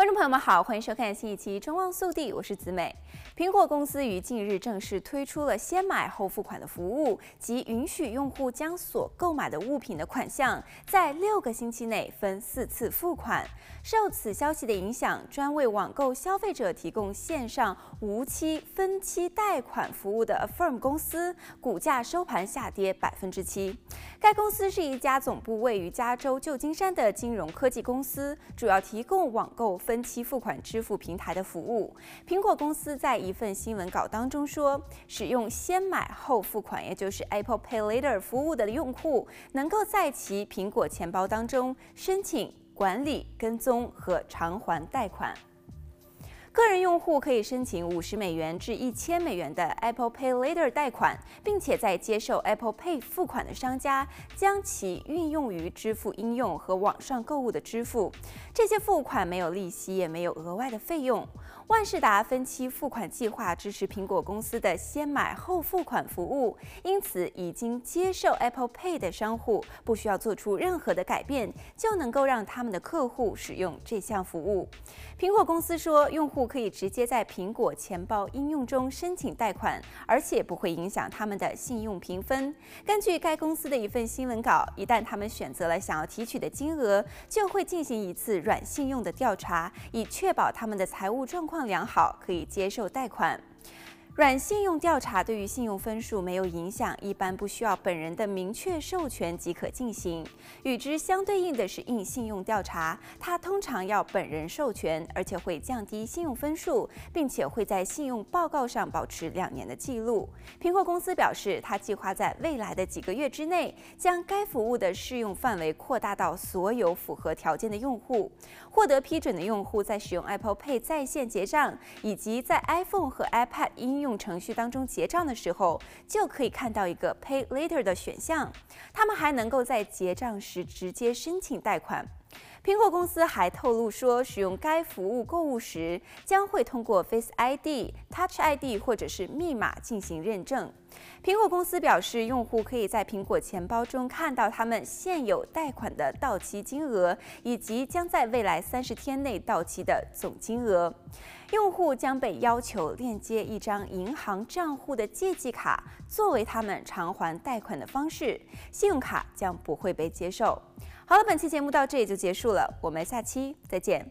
观众朋友们好，欢迎收看新一期《中望速递》，我是子美。苹果公司于近日正式推出了先买后付款的服务，即允许用户将所购买的物品的款项在六个星期内分四次付款。受此消息的影响，专为网购消费者提供线上无期分期贷款服务的 Affirm 公司股价收盘下跌百分之七。该公司是一家总部位于加州旧金山的金融科技公司，主要提供网购分期付款支付平台的服务。苹果公司在一份新闻稿当中说，使用先买后付款，也就是 Apple Pay Later 服务的用户，能够在其苹果钱包当中申请管理、跟踪和偿还贷款。个人用户可以申请五十美元至一千美元的 Apple Pay Later 贷款，并且在接受 Apple Pay 付款的商家将其运用于支付应用和网上购物的支付。这些付款没有利息，也没有额外的费用。万事达分期付款计划支持苹果公司的先买后付款服务，因此已经接受 Apple Pay 的商户不需要做出任何的改变，就能够让他们的客户使用这项服务。苹果公司说，用户可以直接在苹果钱包应用中申请贷款，而且不会影响他们的信用评分。根据该公司的一份新闻稿，一旦他们选择了想要提取的金额，就会进行一次软信用的调查，以确保他们的财务状况良好，可以接受贷款。软信用调查对于信用分数没有影响，一般不需要本人的明确授权即可进行。与之相对应的是硬信用调查，它通常要本人授权，而且会降低信用分数，并且会在信用报告上保持两年的记录。苹果公司表示，它计划在未来的几个月之内，将该服务的适用范围扩大到所有符合条件的用户。获得批准的用户在使用 Apple Pay 在线结账，以及在 iPhone 和 iPad 应应用程序当中结账的时候，就可以看到一个 Pay Later 的选项。他们还能够在结账时直接申请贷款。苹果公司还透露说，使用该服务购物时，将会通过 Face ID、Touch ID 或者是密码进行认证。苹果公司表示，用户可以在苹果钱包中看到他们现有贷款的到期金额，以及将在未来三十天内到期的总金额。用户将被要求链接一张银行账户的借记卡，作为他们偿还贷款的方式。信用卡将不会被接受。好了，本期节目到这里就结束了，我们下期再见。